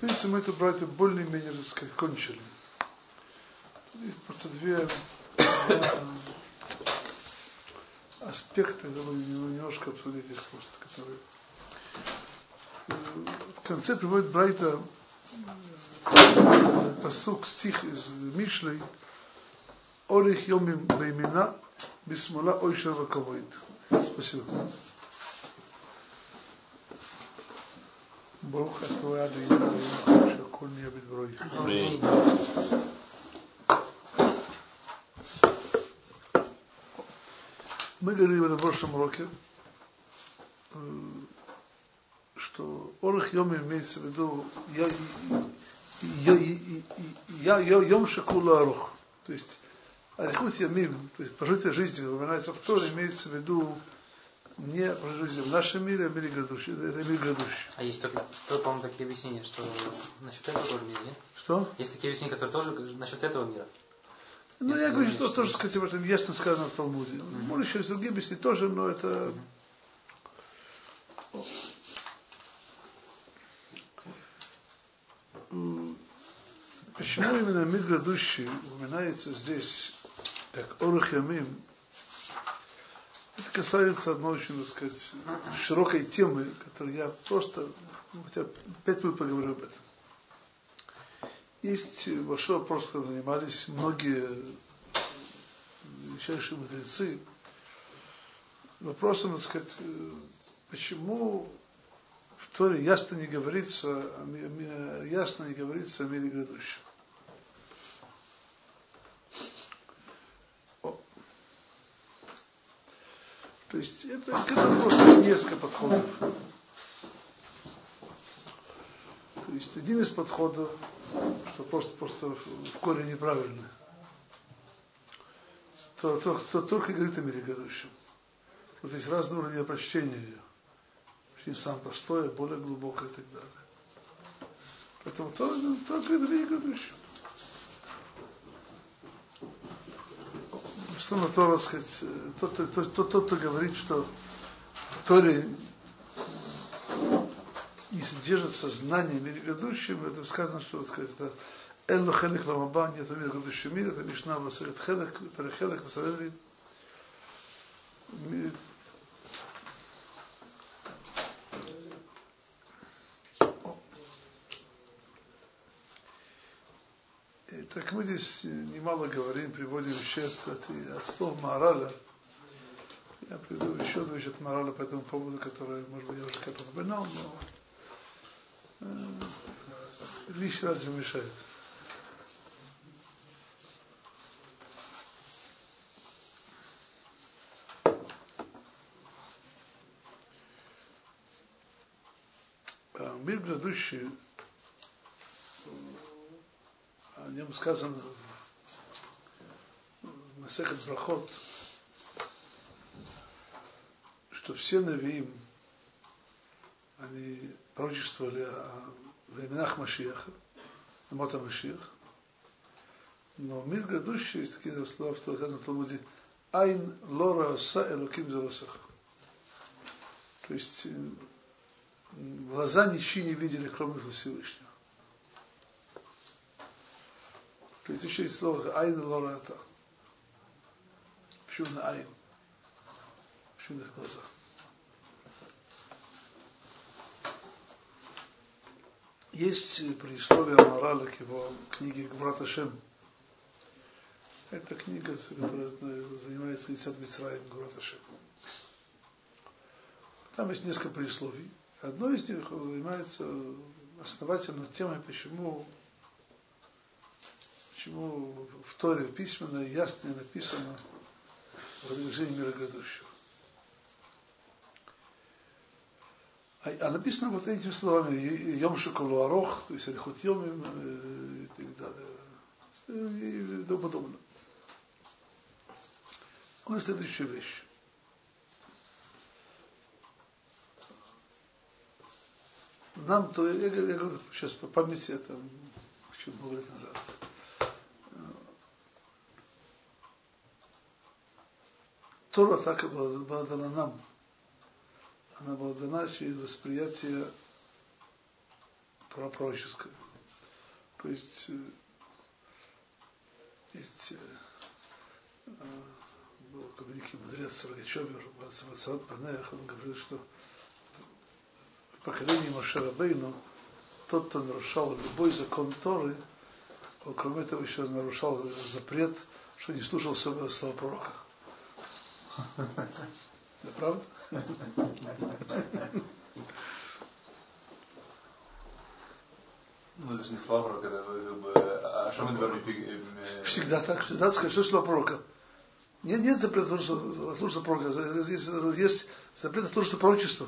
Принципе, мы эту братью более-менее, кончили. Есть просто две аспекты, немножко обсудить их просто, которые в конце приводит Брайта посук, стих из Мишлей, Орих Йомим Беймина, Бисмула Ойшер Ваковоид. Спасибо. ברוך אתה אדוני אלוהים שהכל נהיה בדברוי. Мы говорили на прошлом уроке, что Орах Йом имеется в виду я, я, я, я, Йом Шакула Арух. То есть Арихут Ямим, то есть прожитая жизнь, упоминается в Торе, имеется в виду не жизнь в нашем мире, а в мире грядущем. Это мир грядущий. А есть только, то, по-моему, такие объяснения, что насчет этого тоже мира, нет? Что? Есть такие объяснения, которые тоже насчет этого мира. Ну, я говорю, что тоже, сказать, об этом ясно сказано в Талмуде. Mm-hmm. Может, еще есть другие объяснения тоже, но это... Mm-hmm. Почему именно мир грядущий упоминается здесь как Орух Ямим? Это касается одной очень, так сказать, широкой темы, которую я просто хотя пять минут поговорю об этом. Есть большой вопрос, которым занимались многие величайшие мудрецы. Вопросом, так сказать, почему в Торе ясно не говорится, ясно не говорится о мире грядущем. То есть это, это просто несколько подходов. То есть один из подходов, что просто, просто в корне неправильно, то, то, то только говорит о мире грядущем. Вот есть разные уровни прочтения ее. Очень самое простое, более глубокое и так далее. Поэтому то, то говорит о мире грядущем. Что на Тора, сказать, тот, тот, тот, тот, тот, кто говорит, что в Торе не содержится знание мире грядущем, это сказано, что, сказать, это Элло Хелек Ламаба, нет мира грядущего мира, это Мишна Васерет Хелек, Перехелек, Васерет Так мы здесь немало говорим, приводим счет от, от слов Мараля. Я приведу еще одну вещь от Мараля по этому поводу, которую, может быть, я уже как-то упоминал, но э, лишний раз не мешает. А мир грядущий о нем сказано Масехет Брахот, что все Навиим, они пророчествовали о временах Машиаха, Мота Машиах. Но мир грядущий, есть такие слова, в Талмуде, Айн лора оса элоким заросах. То есть глаза ничьи не видели, кроме Всевышнего. Есть слово Айн Лората. Почему на Айн? Почему на их? Есть предисловие Амарала к его книге Гврат Шем. Это книга, которая занимается Исад Мицраем Гврат Шем. Там есть несколько предисловий. Одно из них занимается основательно темой, почему почему в Торе письменно ясно написано продвижение мира грядущего. А, а написано вот этими словами Йом Шоколу Арох, то есть Йомим э, и так далее. И тому подобное. Он следующая вещь. Нам то, я, я, говорю сейчас по памяти, это чуть много лет назад. Тора так и была, была дана нам. Она была дана через восприятие пророческое. То есть, э, есть э, был великий мудрец Рогачевер, он говорил, что в поколении Машарабейну тот, кто нарушал любой закон Торы, он, кроме этого еще нарушал запрет, что не слушал слова пророка. Это правда? Ну, это же не слова пророка, это как бы... А что мы говорим? Всегда так, всегда сказать, что слова пророка. Нет, нет запрета слушаться пророка. Есть, есть запрет слушаться пророчества.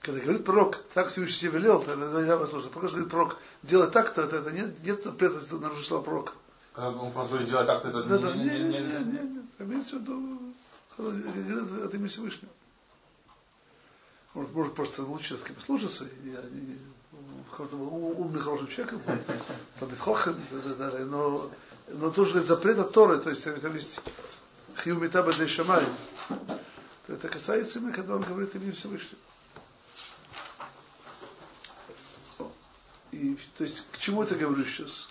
Когда говорит пророк, так Всевышний тебе велел, тогда я послушаю. Пока говорит пророк, делай так, то это, это нет, нет запрета нарушить слова пророка. Когда он просто говорит, делай так, то это да, не, не, не, не, не, не, не. Имеется в виду, говорит от имени Всевышнего. Может, может просто лучше с кем слушаться, я не, не, умный, хороший человек, там и так далее, но, но тоже запрет от Торы, то есть там есть Хиу Митаба для Шамай. Это касается именно, когда он говорит имя Всевышнего. И, то есть, к чему это говорю сейчас?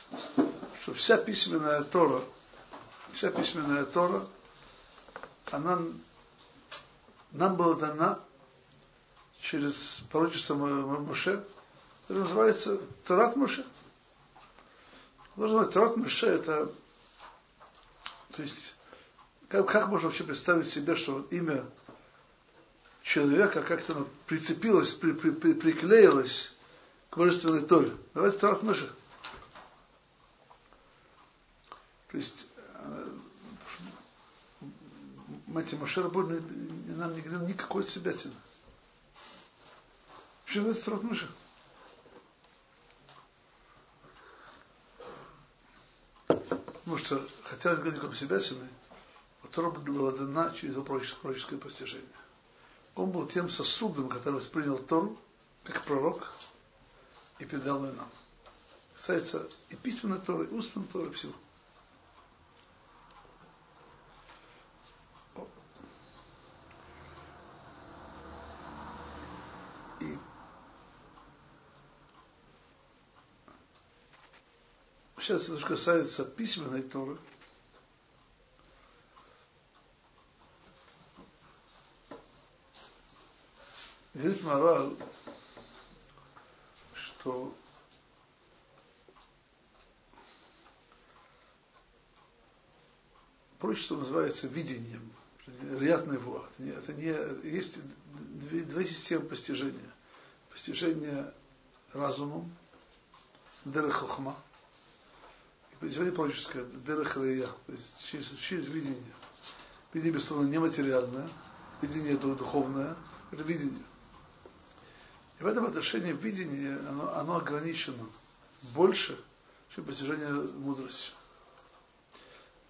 Что вся письменная Тора, вся письменная Тора, она нам была дана через пророчество Моше, это называется Тарат Моше. Должен быть Тарат Моше это, то есть, как, как можно вообще представить себе, что вот имя человека как-то прицепилось, при, при, при, приклеилось к божественной Торе. Давайте Тарат Моше. То есть, Мати Моше Рабон нам не говорил никакой от себя тяны. Почему это Тарат Моше? Потому что, хотя он говорит как себя сильный, Тора была дана через его пророческое постижение. Он был тем сосудом, который воспринял Тору, как пророк, и передал ее нам. Касается и письменной Торы, и устной Торы, всего. Сейчас, что касается письменной Торы, Говорит Мораль, что прочество называется видением, рядный его. Это не, это не, есть две, две системы постижения. Постижение разумом, дерехохма, постижение пророческое, дерехрея, то есть через, через видение. Видение, безусловно, нематериальное, видение духовное, это видение. И в этом отношении видение, оно, оно ограничено больше, чем постижение мудрости.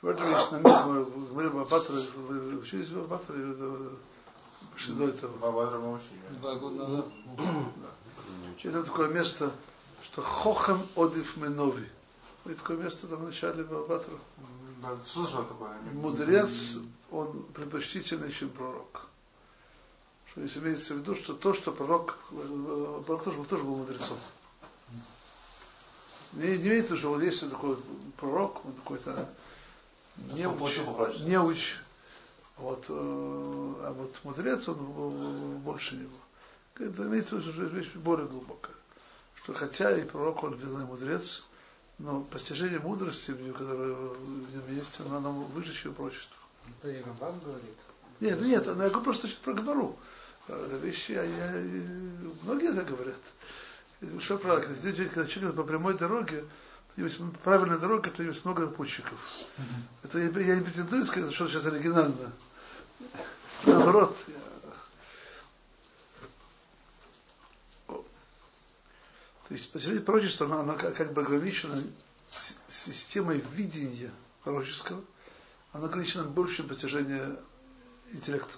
В этом есть намек, мы говорим о Батре, вы учились в Батре или пошли до этого? Два года назад. Это такое место, что Хохам Одив Менови. И такое место там в начале Батра. Да, слышал такое. Мудрец, он предпочтительный, чем пророк. То есть имеется в виду, что то, что пророк, пророк тоже, тоже был мудрецом. Не, не имеется, что вот есть такой пророк, он какой-то неуч, неуч вот, э, а вот мудрец, он больше него. Это имеется в виду, вещь более глубокая. Что хотя и пророк, он видный мудрец, но постижение мудрости, которое в нем есть, оно, оно выше, чем прочество. Рамбам говорит? Нет, нет, я говорю просто про Габару. Это вещи, я, я, многие это говорят. Что правда, когда, человек по прямой дороге, есть правильная дорога, то есть много попутчиков. Это я, я не претендую сказать, что сейчас оригинально. Наоборот. То есть посреди пророчества, она, она как бы ограничена системой видения пророческого, она ограничена больше, чем интеллекта,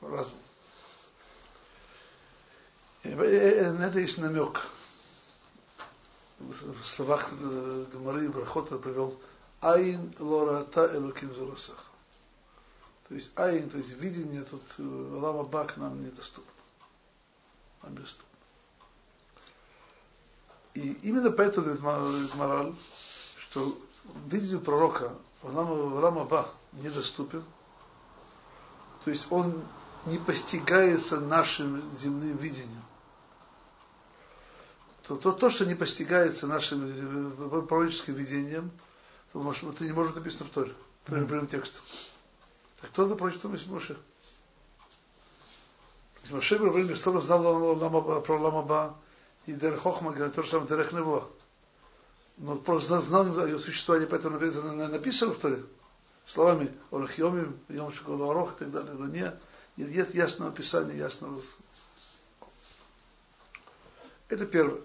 разума. На это есть намек. В словах Гамары и Брахота привел Айн лората элуким зурасах. То есть айн, то есть видение, тут лама бак нам недоступно. Нам недоступно. И именно поэтому, говорит Мораль, что видению пророка Рама Ба недоступен, то есть он не постигается нашим земным видением. То, то, то что не постигается нашим э, пророческим видением, то может, это не может написано в Торе, прямым текстом. Так кто это прочит, то есть Моше. Моше время Стора знал про Ламаба и Дер Хохма, то же самое Дерех Нево. Но просто знал о ее существовании, поэтому написано в Торе словами Орахьомим, Йом Шоколарох и так далее, но не, нет ясного описания, ясного. Это первое.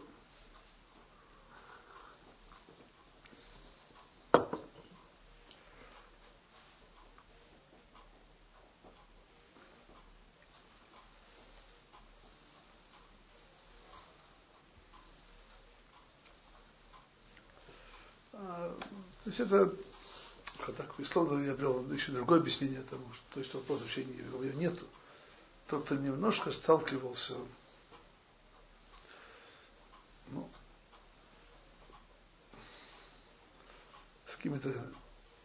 А, то есть это так, условно я привел еще другое объяснение тому, что, то есть вопрос вообще не, его нету. Тот, кто немножко сталкивался ну, с какими-то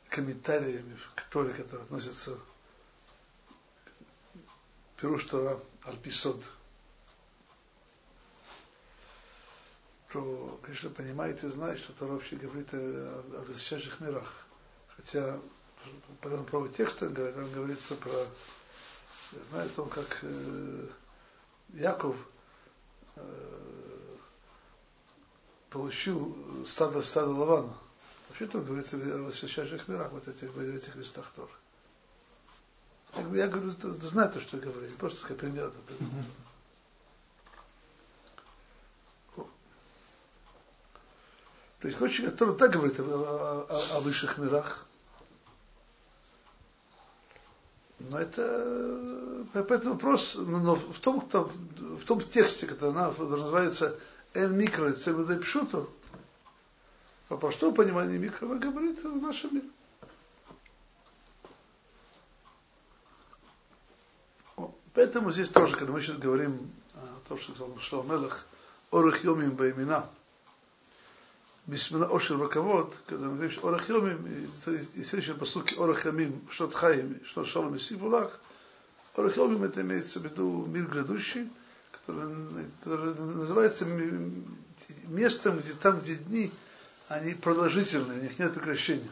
комментариями к Торе, которые относятся к Пируш Тора то, конечно, понимаете, знаете, что Тора вообще говорит о, о высочайших мирах. Хотя, по праву текста там говорится про, знаю о том, как э, Яков э, получил стадо, стадо Лавана. Вообще там говорится в высочайших мирах, вот этих, в этих листах тоже. Я, говорю, знаю то, что я говорю, просто как пример. То есть очень, который так говорит о, о, о, высших мирах, но это поэтому вопрос, но в том, в том тексте, который называется Эн микро цемудай пшуту, по простому пониманию микро говорит в нашем мире. Поэтому здесь тоже, когда мы сейчас говорим о том, что сказал Шломелах, Орах Йомим Баймина, Бисмина Ошер Ваковод, когда мы говорим Орах Йомим, и следующий посылки Орах Ямим, Шот Хаим, Шот Шалом и Сивулах, Орах Йомим это имеется в виду мир грядущий, который, который называется местом, где там, где дни, они продолжительные, у них нет прекращения.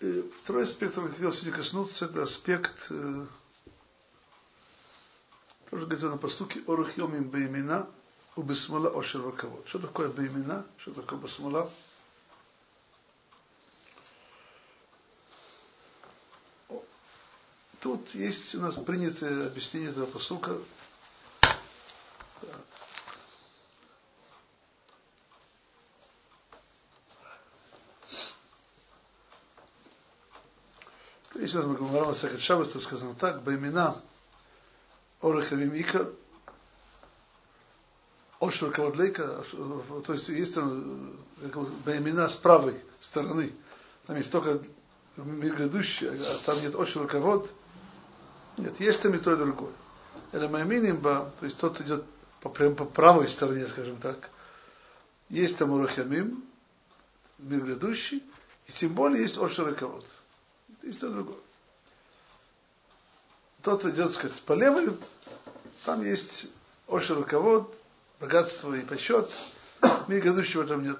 И второй аспект, который я хотел сегодня коснуться, это аспект тоже говорится на постуке Орах Йомим Беймина у Бесмола Ошер Ваковод. Что такое Беймина? Что такое Бесмола? Тут есть у нас принятое объяснение этого посука. Если мы говорим о Сахат Шабас, то сказано так, Баймина Орехавим Ика, Ошер Кавадлейка, то есть есть там имена с правой стороны, там есть только мир грядущий, а там нет Ошер Кавод, нет, есть там и то, и другое. Это Майминимба, то есть тот идет по, прям по правой стороне, скажем так. Есть там Урахамим, мир грядущий, и тем более есть Ошер Кавод. Есть то, и другое тот идет, сказать, по левой, там есть ошер руковод, богатство и почет. Мир грядущего там нет.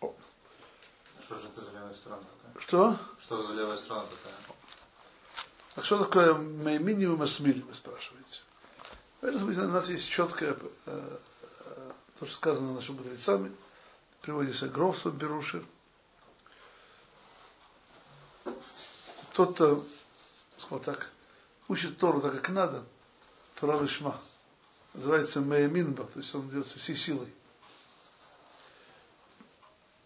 Что же это за левая сторона такая? Что? Что за левая сторона такая? А что такое минимум асмиль, вы спрашиваете? Смысле у нас есть четкое, э, э, то, что сказано нашими мудрецами, приводится Грофсу Беруши. Тот-то сказал так, учит Тору так, как надо, Тора Лишма. Называется Меяминба, то есть он делается всей силой.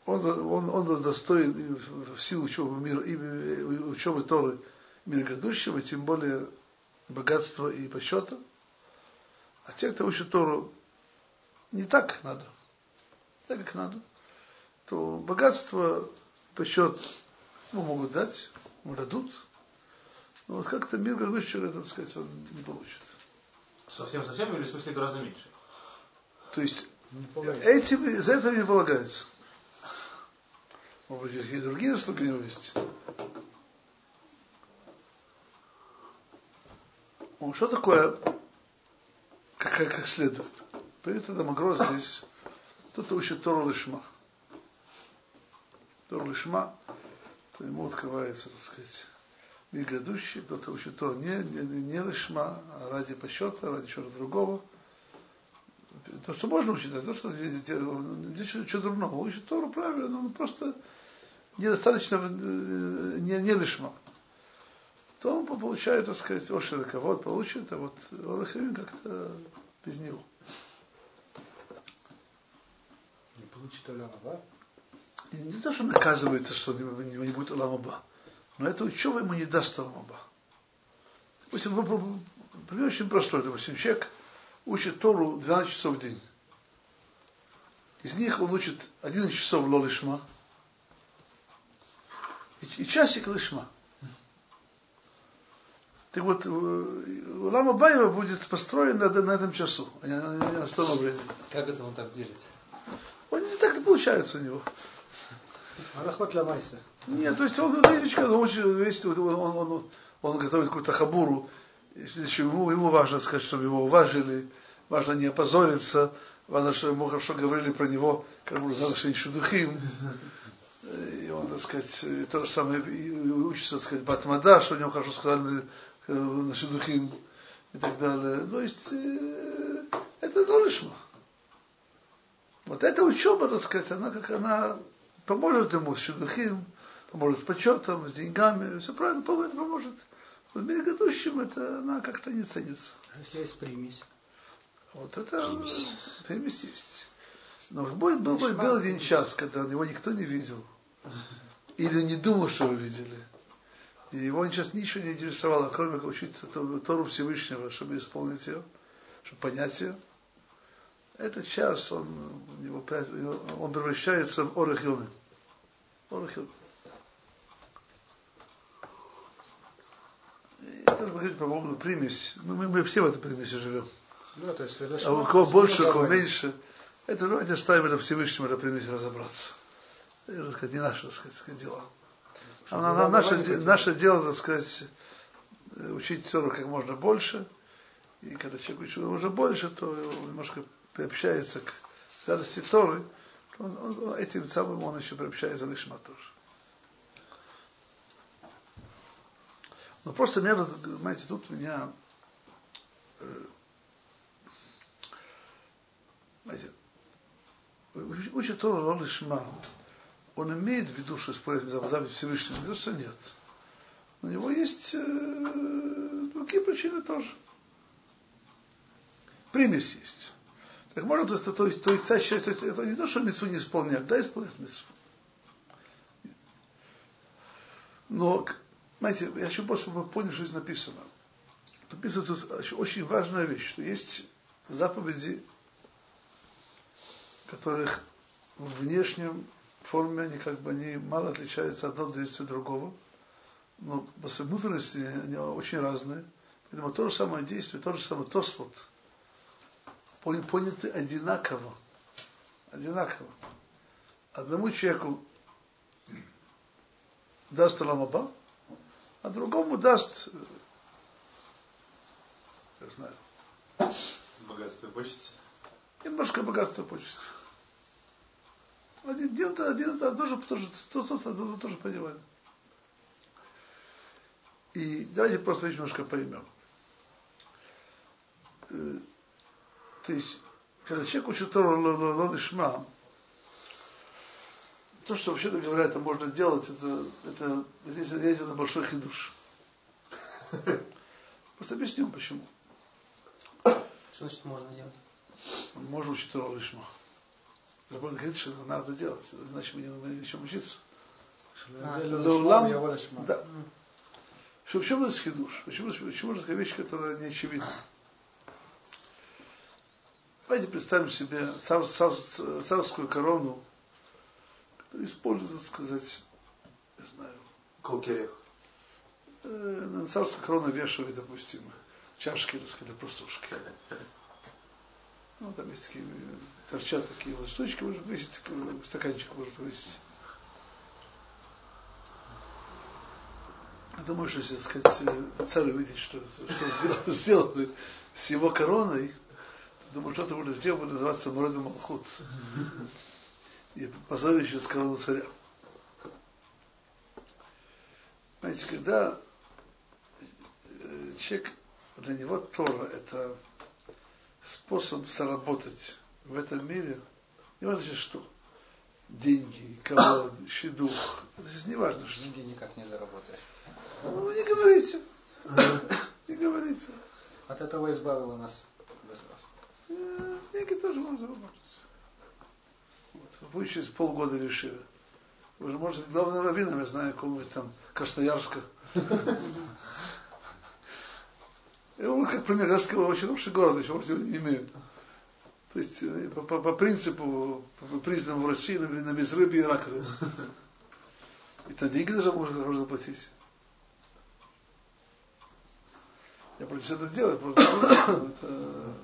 Он, он, он достоин в силу учебы, мира, и, учебы Торы мира грядущего, тем более богатства и почета. А те, кто учат Тору не так, надо, так, как надо, то богатство, почет ну, могут дать, дадут, но вот как-то мир грядущего, так сказать, он не получит. Совсем-совсем или в смысле гораздо меньше? То есть этим, за это не полагается. Может быть, какие другие заслуги у него есть. Ну, что такое, как, как, как следует? Принято Дамагро здесь, кто-то учит Тору Лишма. Тору Лишма, то ему открывается, так сказать, мир грядущий, кто-то учит Тору не, не, не Лишма, а ради посчета, ради чего-то другого. То, что можно учить, то, что что дурного. Учит Тору правильно, но просто недостаточно не, не Лишма то он получает, так сказать, Ошер вот получит, а вот Олахимин как-то без него. Не получит Оламаба? Не, не то, что наказывается, что у него не будет Оламаба, но это учеба ему не даст Оламаба. Допустим, пример очень простой. Допустим, человек учит Тору 12 часов в день. Из них он учит 11 часов лолишма и, и часик лишма. Так вот, Лама Баева будет построен на, на этом часу, а не на, остальном времени. Как это он так делит? Он не так получается у него. Аллахот Ламайса. Нет, то есть он, он, очень, есть, он, он, он, он готовит какую-то хабуру, ему, ему важно сказать, чтобы его уважили, важно не опозориться, важно, чтобы ему хорошо говорили про него, как бы за шедухим. И он, так сказать, то же самое учится, так сказать, Батмада, что у него хорошо сказали на шедухим и так далее. То есть э, это Доришма. Вот эта учеба, так сказать, она как она поможет ему с шедухим, поможет с почетом, с деньгами, все правильно, это поможет. В мире грядущем это она как-то не ценится. А если есть примесь? Вот это примесь, примесь есть. Но будет, был, был, был один час, когда его никто не видел. Или не думал, что вы видели. И его сейчас ничего не интересовало, кроме как учиться Тору Всевышнего, чтобы исполнить ее, чтобы понять ее. Этот час он, его, он превращается в Орехилны. Орехилны. Это же говорит по поводу примесь. Мы, мы, мы все в этой примеси живем. Ну, то есть, а у кого больше, у кого меньше. Это давайте оставим это Всевышнему на примеси разобраться. Это, так сказать, не наше, так сказать, дело. А наше, наше дело, так сказать, учить Тору как можно больше. И когда человек учит можно больше, то он немножко приобщается к радости Торы. Он, он, этим самым он еще приобщается к Лишма тоже. Но просто мне, знаете, тут меня э, знаете, учит Тору Лишма, он имеет в виду, что исполняет заповедь Всевышнего, не что нет. У него есть э, другие причины тоже. Примесь есть. Так можно, то есть, то есть, то есть, то есть, то есть это не то, что митцву не исполняют, да, исполняют митцву. Но, знаете, я еще больше чтобы вы поняли, что здесь написано. Написано тут очень важная вещь, что есть заповеди, которых в внешнем форме они как бы они мало отличаются одно от действия другого, но по своей внутренности они очень разные. Поэтому то же самое действие, то же самое тосфот, поняты одинаково. Одинаково. Одному человеку даст Ламаба, а другому даст, я знаю, богатство и почести. Немножко богатства и почести. Один, один, один, один тоже, тоже, тоже, тоже, тоже понимали. И давайте просто немножко поймем. Э, то есть, когда человек учит Тору Лолишма, то, что вообще говоря, это можно делать, это, это здесь есть на большой хидуш. Просто объясню, почему. Что значит можно делать? Можно учить Тору Лишма. Рабон говорит, что надо делать, иначе мы не, начнем учиться. Лаулам, да. Что, почему это хидуш? Почему, почему же такая вещь, которая не очевидна? Давайте представим себе цар, цар, царскую корону, используется, сказать, я знаю. Колкерех. Э, на царскую корону вешают, допустим, чашки, так сказать, просушки. Ну, там есть такие, торчат такие вот штучки, можно повесить, стаканчик можно повесить. Я думаю, что, если, так сказать, царь увидит, что, что сделали с его короной, думаю, что-то будет будет называться Муреду Малхут. И позорищу с корону царя. Знаете, когда человек, для него Тора это способ заработать в этом мире, не важно что, деньги, кого, щедух, это здесь не важно что. Деньги никак не заработаешь. Ну, не говорите. Не говорите. От этого избавила нас Господь. Э, Деньги тоже можно заработать. Вы через полгода решили. Вы же можете быть главным раввином, я знаю, какого-нибудь там Красноярска. Я вам как пример, я сказал, очень хороший город, еще вроде не имею. То есть э, по, по, по принципу, по признанному в России, например, на безрыбье и раковины. И там деньги даже можно, можно заплатить. Я просто это делаю, просто это...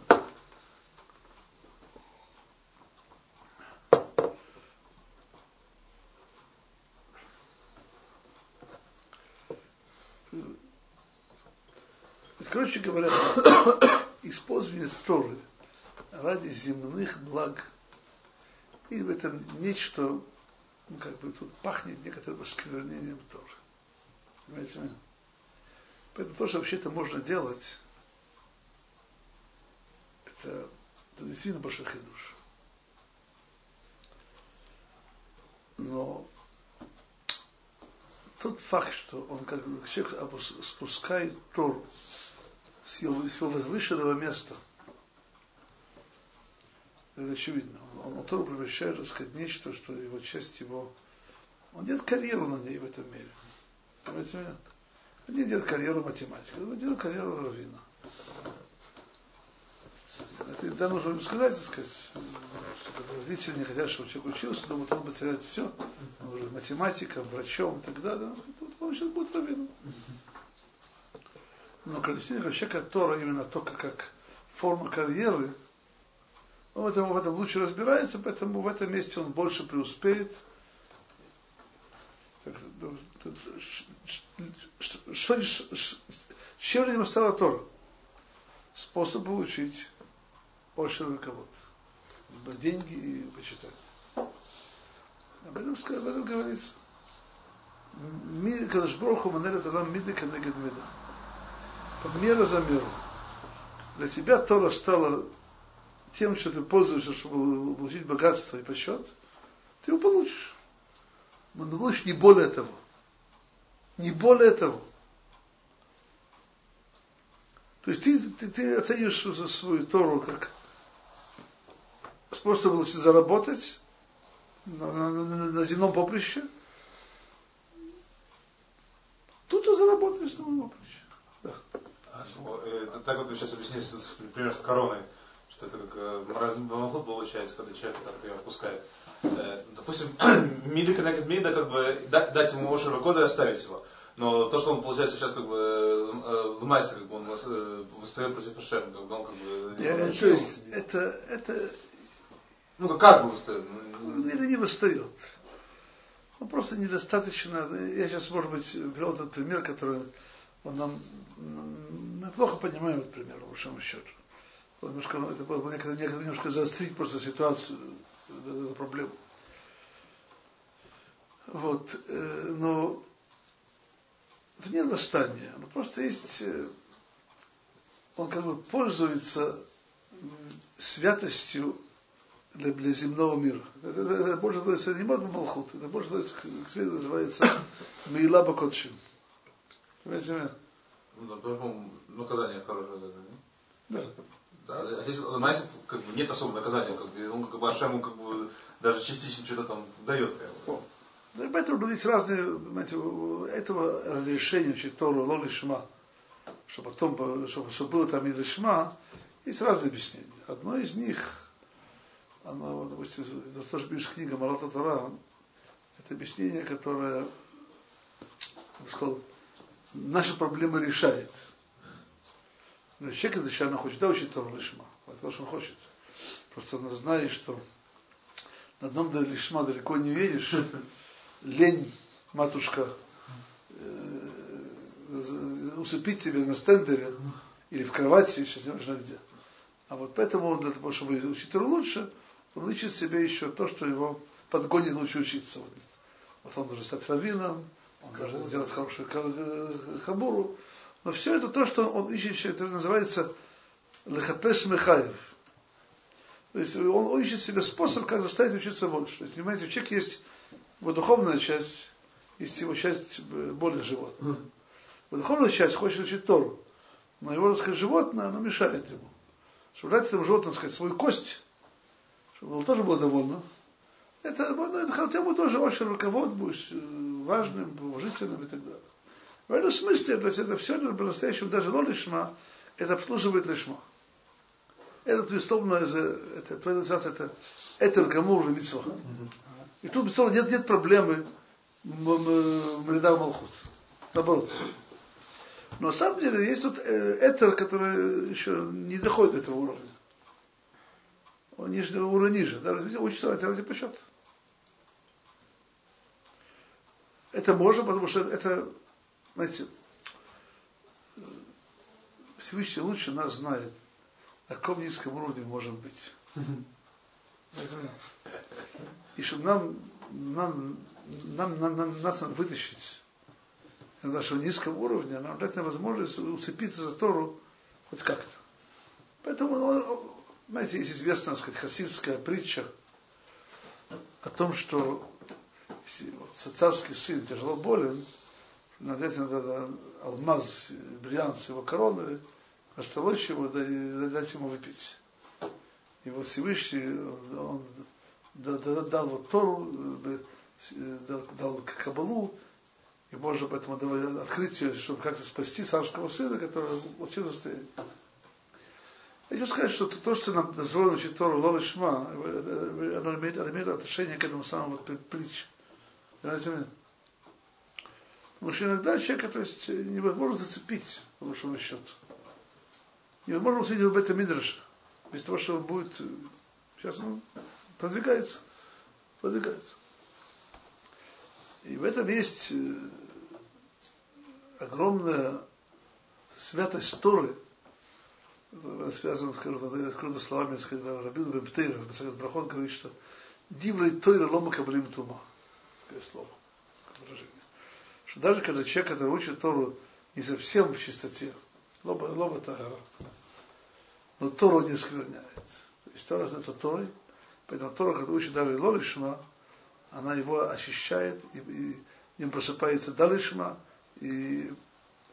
Короче говоря, использование Торы ради земных благ, и в этом нечто, ну, как бы тут пахнет некоторым осквернением Торы. Понимаете? Поэтому то, что вообще-то можно делать, это, это действительно большой хидуш. Но тот факт, что он как бы человек спускает Тору с его, с его возвышенного места, это очевидно. Он, он Тору превращает, так сказать, нечто, что его часть его... Он делает карьеру на ней в этом мире. Понимаете меня? Они делают карьеру математика, они делают карьеру раввина. Это да, нужно сказать, так сказать, что родители не хотят, чтобы человек учился, думают, он потеряет все, он уже математиком, врачом и так далее, он сейчас будет раввином. Но количество человека Тора именно только как форма карьеры, он в этом, в этом лучше разбирается, поэтому в этом месте он больше преуспеет. Что, чем него стала Тора? Способ получить очень руковод. Деньги и почитать. Об этом, об этом говорится. Кадашброху манера тогда миды канегет мида. Мера за меру. Для тебя Тора стала тем, что ты пользуешься, чтобы получить богатство и почет, ты его получишь. Но получишь не более того. Не более того. То есть ты, ты, ты оценишь свою Тору как способ заработать на, на, на, на земном поприще. Тут ты заработаешь на земном поприще. Да. Ну, э, так вот вы сейчас объясните, например, с короной, что это как э, получается, когда человек так ее опускает. Э, допустим, мида коннект мида, как бы дать ему Ошера года и оставить его. Но то, что он получается сейчас как бы э, ломается, как бы он э, восстает против Ашем, как бы он как бы... Я, то есть, это, это... Ну, как бы восстает? Он или не восстает. Он просто недостаточно... Я сейчас, может быть, привел этот пример, который он нам... Мы плохо понимаем этот пример, по большому счету. Немножко, это было некогда, некогда немножко заострить просто ситуацию, эту проблему. Вот. Но это не восстание, но просто есть, он как бы пользуется святостью для, для земного мира. Это, это, это больше называется не Мадма Малхут, это больше называется, к свете называется Мейла Бакотшин. Понимаете? Ну, да, по-моему, наказание хорошее. Да. Да, а здесь Майсов как бы нет особого наказания, как бы, он как бы Ашему как бы даже частично что-то там дает. Как бы. Да, поэтому есть разные, понимаете, этого разрешения учить Тору, Лоли Шма, чтобы потом, чтобы, чтобы было там и Шма, есть разные объяснения. Одно из них, оно, допустим, это тоже пишет книга Марата Тара, это объяснение, которое, я бы сказал, наши проблемы решает. Но человек изначально хочет, да, учить Тору лишма. Это то, что он хочет. Просто он знает, что на одном до лишма далеко не видишь. Лень, матушка, э, усыпить тебя на стендере или в кровати, сейчас не важно где. А вот поэтому для того, чтобы учить лучше, он учит себе еще то, что его подгонит лучше учиться. Вот он должен стать раввином, он должен сделать хорошую хабуру. Но все это то, что он ищет, это называется лехапеш мехаев. То есть он ищет себе способ, как заставить учиться больше. То есть, понимаете, у человека есть его духовная часть, есть его часть более животная. Его духовная часть хочет учить Тору, но его, так сказать, животное, оно мешает ему. Чтобы дать этому животному, так сказать, свою кость, чтобы он тоже было довольно, это, ну, это ему тоже очень руковод будешь э, важным, уважительным и так далее. В этом смысле это, это все это по-настоящему даже но лишма, это обслуживает лишма. Это, безусловно, это, это, это, это, это гамур митцва. И тут, безусловно, нет, нет проблемы Мрида Малхут. Наоборот. Но на самом деле есть вот э, этер, который еще не доходит до этого уровня. Он ниже, уровень ниже. Да, учится ради по счету. Это можно, потому что это, знаете, Всевышний лучше нас знает, на каком низком уровне можем быть. И чтобы нам, нам, нам, нам, нам нас надо вытащить на нашего низкого уровня, нам дать возможность уцепиться за Тору хоть как-то. Поэтому, ну, знаете, есть известная, так сказать, хасидская притча о том, что царский сын тяжело болен, надо взять надо алмаз, бриллиант с его короны, растолочь его, да и дать ему выпить. И вот Всевышний, он дал, вот Тору, дал, дал Кабалу, и можно поэтому давать открытие, чтобы как-то спасти царского сына, который в плохом состоянии. Я хочу сказать, что то, что нам дозволено учить Тору Лола Шма, оно имеет, оно имеет отношение к этому самому притче. Потому что иногда человека, то есть, невозможно зацепить, по большому счету. Невозможно усидеть в этом Мидраше, без того, что он будет, сейчас он продвигается, продвигается. И в этом есть э, огромная святость Торы, связана, скажу, открыто словами, сказать, Рабину Бемптейра, Брахот говорит, что Дивлей Тойра Лома Кабрим Тума такое слово, выражение. Что даже когда человек, который учит Тору не совсем в чистоте, лоба, лоба тагара, но Тору не скверняет. То есть Тора это Торой, поэтому Тора, когда учит даже Лолишма, она его очищает, и, и им просыпается Далишма, и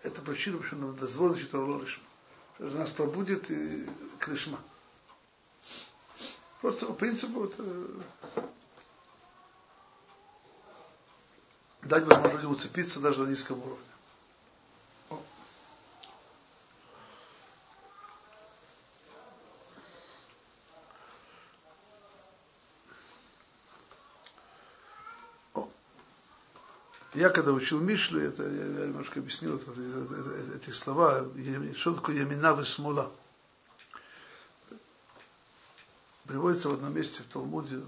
это причина, почему нам дозволено Тору Лолишма. Что нас пробудет и Кришма. Просто по принципу это дать возможность людям уцепиться даже на низком уровне. Я когда учил Мишли, это я немножко объяснил это, это, это, эти слова, что такое ямина и смола. Приводится в одном месте в Талмуде,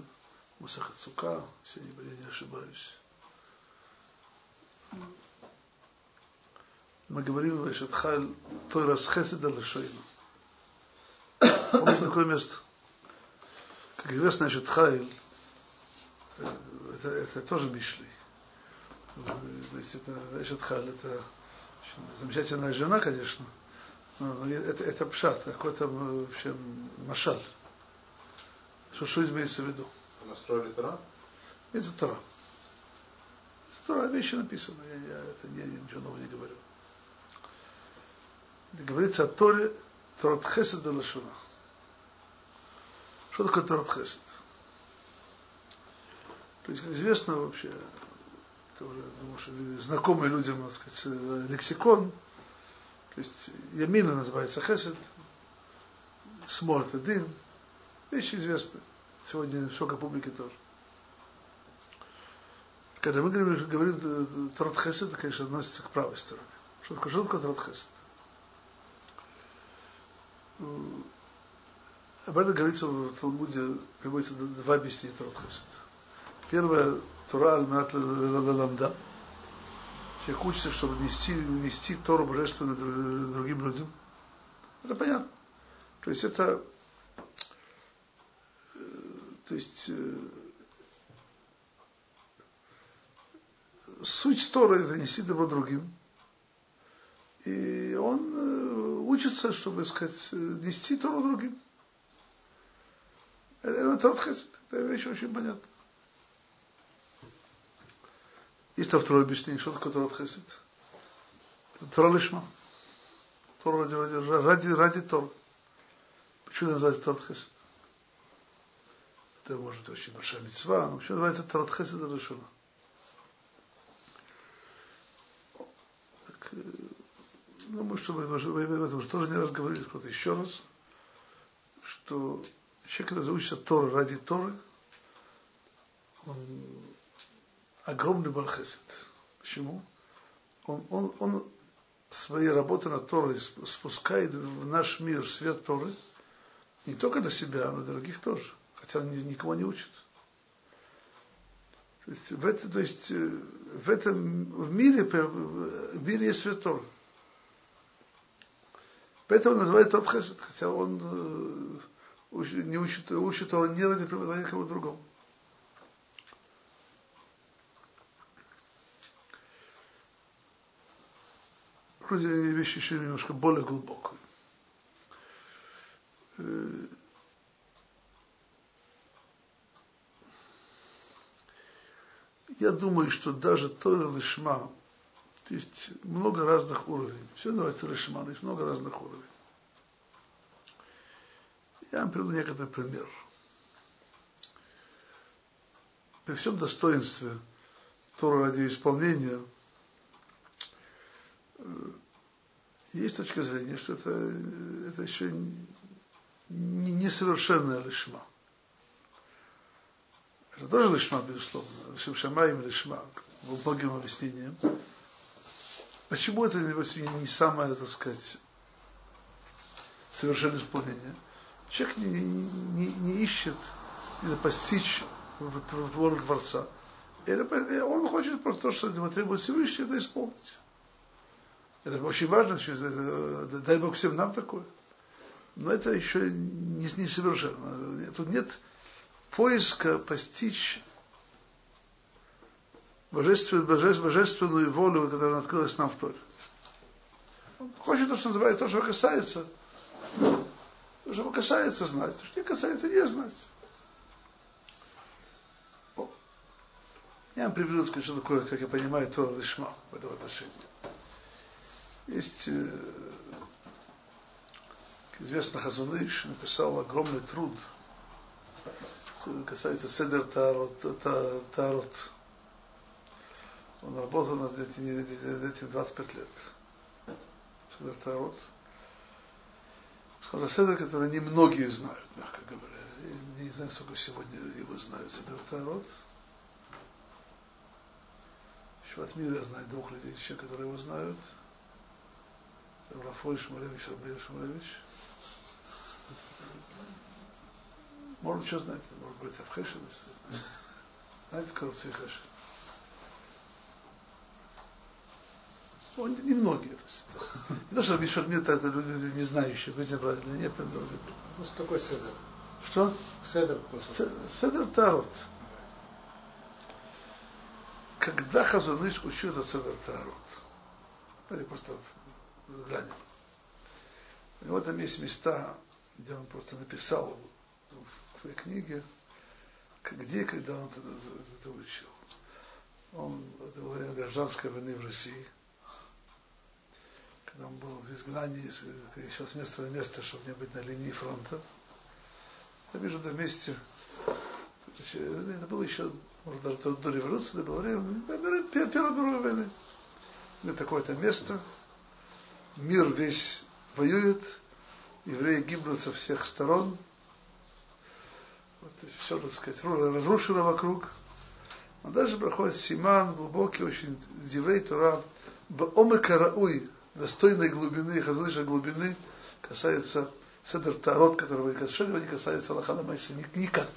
Мусахацука, если я не ошибаюсь. Мы говорим в Эшетхаль Тойрас Хеседа Лешойну. Помните такое место? Как известно, Эшетхайль, это, это тоже Мишли. То есть это замечательная жена, конечно, но это, это пшат, какой-то, в общем, машаль. Что, что имеется в виду? Настроили Тора? Это Тора. Тора вещи написаны, я, я это не, ничего нового не говорю. Говорится о Торе Торат Хесед Лашуна. Что такое Торат? То есть, как известно вообще, это уже, думаю, что знакомый людям, так сказать, лексикон, то есть Ямина называется Хесед, Смоль это Дин, вещи известны. Сегодня шока публики тоже. Когда мы говорим, говорим Торат Хесед, это, конечно, относится к правой стороне. Что такое, что такое Торат Хесед? об этом говорится в Талмуде, приводится два объяснения Торат Хесед. Первое, Тора Аль-Мат Ламда. Человек учится, чтобы нести, нести Тору божественную другим людям. Это понятно. То есть это то есть суть Торы это нести добро другим. И он учится, чтобы сказать, нести Тору другим. Это Торат Хесед. Это вещь очень понятна. Есть там второе объяснение, что такое Торат Хесед. Тора Лишма. Тора ради, ради, ради, ради Тора. Почему называется Торат Хесед? Это может очень большая мецва, но почему называется Торат Хесед Решона? Думаю, что мы, мы об этом уже тоже не раз говорили, просто еще раз, что человек, когда заучится Тора ради Торы, он огромный Балхесед. Почему? Он, он, он своей работой над Торой спускает в наш мир свет Торы, не только для себя, но и для других тоже, хотя он никого не учит. То есть в, это, то есть, э, в этом в мире, в мире есть свет Торы. Поэтому он называет Тот Хесед, хотя он э, не учит, учит Тору не ради преподавания кого-то другого. Вроде вещь еще немножко более глубокую. Э, я думаю, что даже Тора Лишма, есть много разных уровней. Все называется Лишма, но есть много разных уровней. Я вам приведу некоторый пример. При всем достоинстве Тора ради исполнения – есть точка зрения, что это, это еще не, несовершенная лишма. Это тоже лишма, безусловно. Шамаем лишма, по многим объяснениям. Почему это не, самое, так сказать, совершенное исполнение? Человек не, не, не ищет или постичь двор Творца. Или, он хочет просто то, что ему требует Всевышний, это исполнить. Это очень важно, что дай Бог всем нам такое. Но это еще не, не совершенно. Тут нет поиска постичь божественную, божественную, божественную волю, которая открылась нам в Торе. Хочет то, что называет то, что касается. То, что касается, знать. То, что не касается, не знать. Я вам приведу, что такое, как я понимаю, Тора Лишма в этом отношении. Есть, э, известно, Хазуныш написал огромный труд, касается Седер Таарот. Таарот. Он работал над этим, этим 25 лет. Седер. Сказал, Седер, который немногие знают, мягко говоря. Я не знаю, сколько сегодня его знают. Седер Таарот. Еще от мира знает двух людей, еще, которые его знают. Рафой Шмулевич, Рабир Шмулевич. Может, что знаете, может быть, в Хешин, знаете, коррупция Хешин. Он немногие. Не то, что Мишармит это люди не знающие, видите, правильно, нет, это Ну, что такое седер? Что? Седер просто. Седер Тарот. Когда Хазуныш учил этот Седер Тарот? Или просто взглянем. У него там есть места, где он просто написал в своей книге, где и когда он это, это учил. Он, это во время гражданской войны в России, он был в изгнании, еще с места на место, чтобы не быть на линии фронта. Я вижу на месте, это было еще, может, даже до, до революции, до время. Первой мировой войны. Такое-то место, мир весь воюет, евреи гибнут со всех сторон, вот, все, так сказать, разрушено вокруг. Но даже проходит Симан, глубокий очень, еврей Тура, Омы Карауй, достойной глубины, хазлыша глубины, касается Седер Тарот, вы касали, не касается Аллаха Майси никак.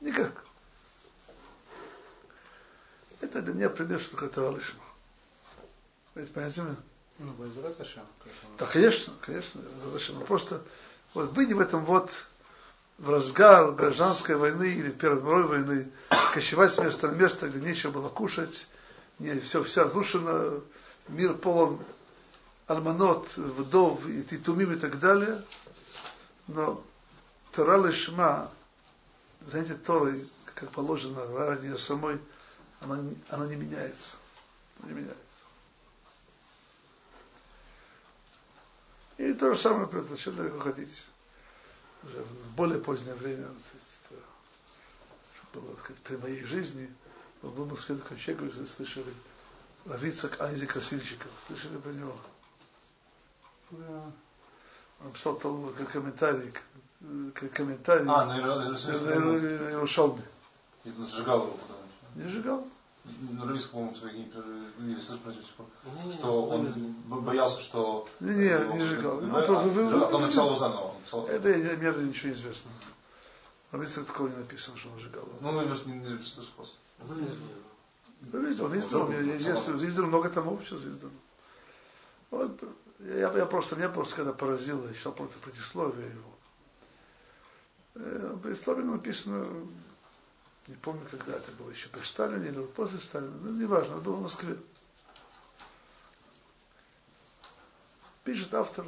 Никак. Это для меня пример, что такое Тора Лишма. Вы понимаете меня? Ну, Да, конечно, конечно. Но просто вот быть в этом вот в разгар гражданской войны или Первой мировой войны, кочевать с места на место, где нечего было кушать, не, все, все разрушено, мир полон альманот, вдов, и титумим и так далее. Но Тора Лишма, знаете, Торой, как положено, ради ее самой, она, она не меняется. Не меняется. И то же самое, например, что далеко хотите. Уже в более позднее время, то есть, это, было, сказать, при моей жизни, в Москве такой человек, вы слышали, Равицак Айзи Красильщиков. Слышали про него? Он писал там как комментарий, как комментарий А, на Иерушалме. И сжигал его потом. Не сжигал? Ну, Левицкий, по-моему, свои книги не что он боялся, что... Не, не, не сжигал. Ну, А, а вы- написал его заново. Он Это мне ничего не известно. Равицак такого не написано, что он сжигал. Ну, наверное, не просто. Вывезли его. Вы видите, он я издал много томов сейчас издал. Вот, я, я просто, меня просто когда поразило, читал просто предисловие его. Э, Предисловие написано, не помню, когда это было, еще при Сталине или после Сталина, ну, неважно, было в Москве. Пишет автор,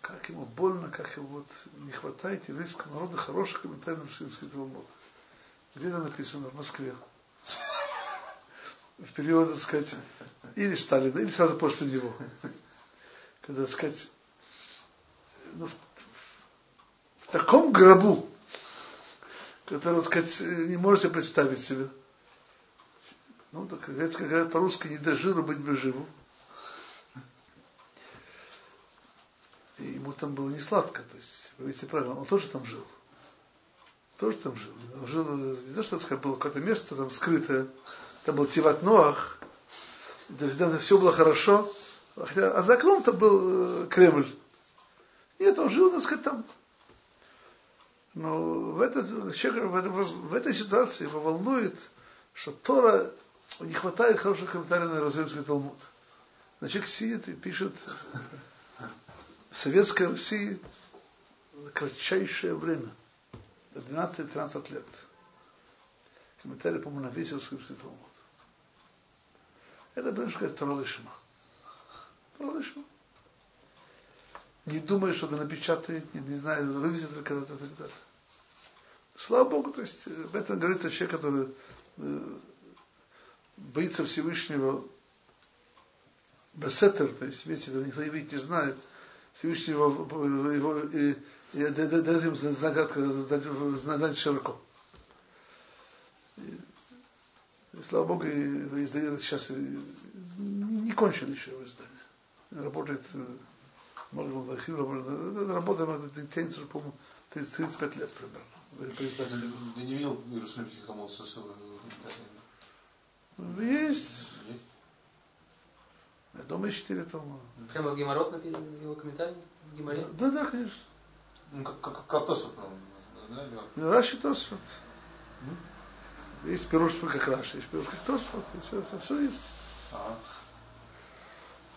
как ему больно, как ему вот не хватает еврейского народа хороших комментариев на Шимский Талмуд. Где это написано? В Москве в период, так сказать, или Сталина, или сразу после него. Когда, так сказать, ну, в, в таком гробу, который, так сказать, не можете представить себе. Ну, так, как говорят по-русски, не до жиру быть бы живу. И ему там было не сладко, то есть, вы видите правильно, он тоже там жил. Тоже там жил. Он жил, не то, что так сказать, было какое-то место там скрытое, там был Тиват Ноах, то есть там все было хорошо, хотя, а за окном-то был э, Кремль. Нет, он жил, так сказать, там. Но в, этот, человек, в, в- в этой ситуации его волнует, что Тора, не хватает хороших комментариев на Иерусалимский Талмуд. Значит, сидит и пишет в Советской России кратчайшее время, до 12-13 лет. Комментарий, по-моему, на весь Иерусалимский Талмуд. Это, будем сказать, Тора Лишма. Тора Лишма. Не думай, что это напечатает, не, не знаю, вывезет и так далее. Слава Богу, то есть э, об этом говорится человек, который э, боится Всевышнего Бесетер, то есть весь это никто не знает, Всевышнего его, его и, и дает им знать, откуда- знать, знать широко. И, и слава Богу, и, издает сейчас не кончили еще его издание. Работает, э, может быть, архив работает, работа это тянется, уже, по-моему, 30, 35 лет примерно. Я не видел Иерусалимских с с- Есть. Есть? Я думаю, 4 тома. Прямо в Геморрот написан его комментарий? В Геморе? Да, да, конечно. Ну, как, как, как Тосфот, по-моему, да? Ну, Раши Тосфот. Есть пируш как Раши, есть пируш как Тосфот, все, это все есть.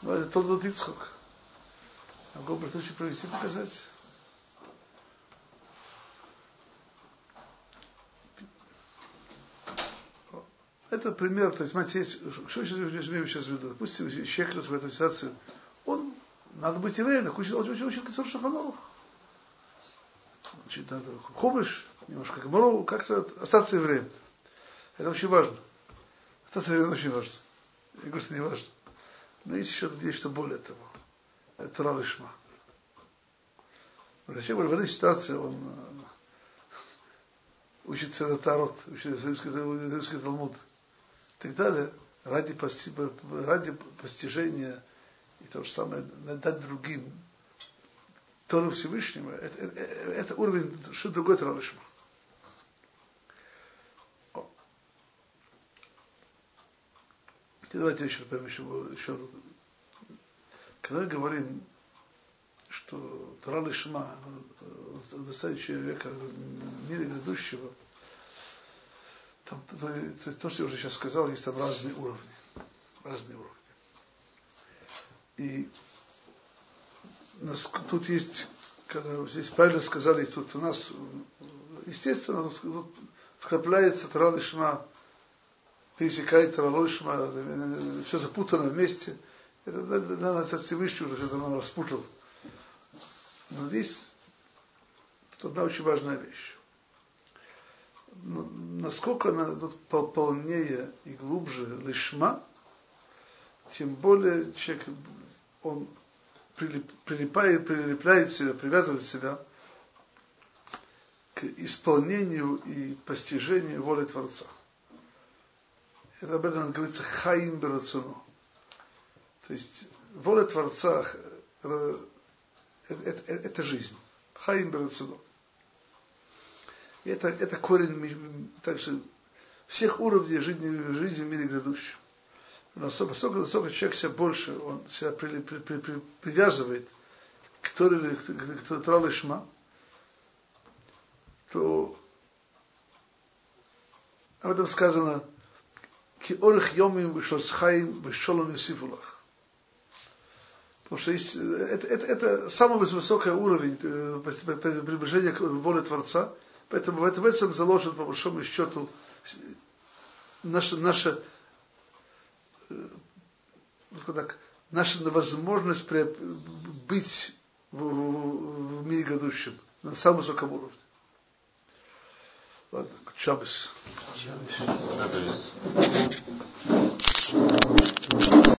Но это тот вот Ицхок. Могу при случае провести показать. Это пример, то есть, смотрите, есть, что я сейчас имею сейчас в виду? Допустим, человек в этой ситуации, он, надо быть евреем, учит, учит, учит Кицур Шаханорах. Учить надо хумыш, немножко гмору, как-то остаться евреем. Это очень важно. Остаться евреем очень важно. Я говорю, что не важно. Но есть еще есть что более того. Это Равишма. Вообще, в этой ситуации он э, учит Цератарот, учит Иерусалимский Иерусалимский Талмуд и так далее, ради, пости- ради постижения и то же самое дать другим Тору Всевышнего, это, это, это уровень, что Равишма. О. Давайте еще, прям еще, еще когда говорим, что Тора Лишма, заставить человека в мире грядущего, там, то, то, то, что я уже сейчас сказал, есть там разные уровни. Разные уровни. И тут есть, когда здесь правильно сказали, тут у нас, естественно, тут, тут вкрапляется Тора Лишма, пересекает Тора Лишма, все запутано вместе. Это, это, это Всевышний уже давно распутал. Но здесь одна очень важная вещь. Насколько она тут полнее и глубже лишма, тем более человек, он прилип, прилипает, прилепляет себя, привязывает себя к исполнению и постижению воли Творца. Это об этом говорится хаим берацуну. То есть воля Творца это, это, это жизнь. Хаим берацуну. Это, это корень также всех уровней жизни, жизни в мире грядущем. Насколько, насколько, насколько человек себя больше, он себя при, при, при, при, привязывает к Торе, к, к, к Тралышма, то об этом сказано ки орх йомим вишосхаим вишолом юсифулах. Потому что есть, это, это, это самый высокий уровень приближения к воле Творца, поэтому в этом, в этом заложен, по большому счету, наша, наша так, наша возможность быть в, в, в мире грядущем на самом высоком уровне. Ладно, Shabbos. Shabbos.